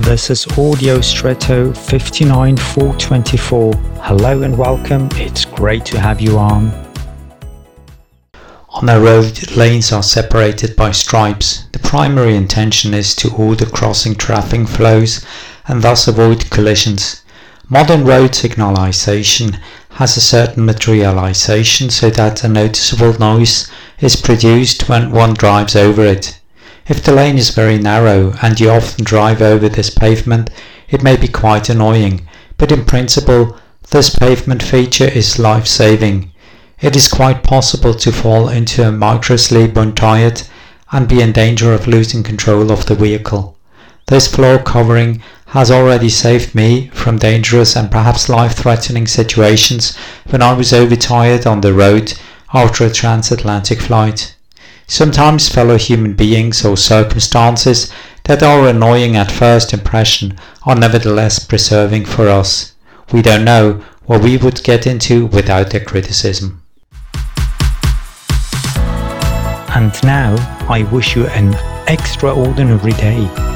This is Audio Stretto 59424. Hello and welcome. It's great to have you on. On a road, lanes are separated by stripes. The primary intention is to order crossing traffic flows and thus avoid collisions. Modern road signalization has a certain materialization so that a noticeable noise is produced when one drives over it. If the lane is very narrow and you often drive over this pavement, it may be quite annoying, but in principle, this pavement feature is life-saving. It is quite possible to fall into a microsleep when tired and be in danger of losing control of the vehicle. This floor covering has already saved me from dangerous and perhaps life-threatening situations when I was overtired on the road after a transatlantic flight. Sometimes fellow human beings or circumstances that are annoying at first impression are nevertheless preserving for us. We don't know what we would get into without their criticism. And now I wish you an extraordinary day.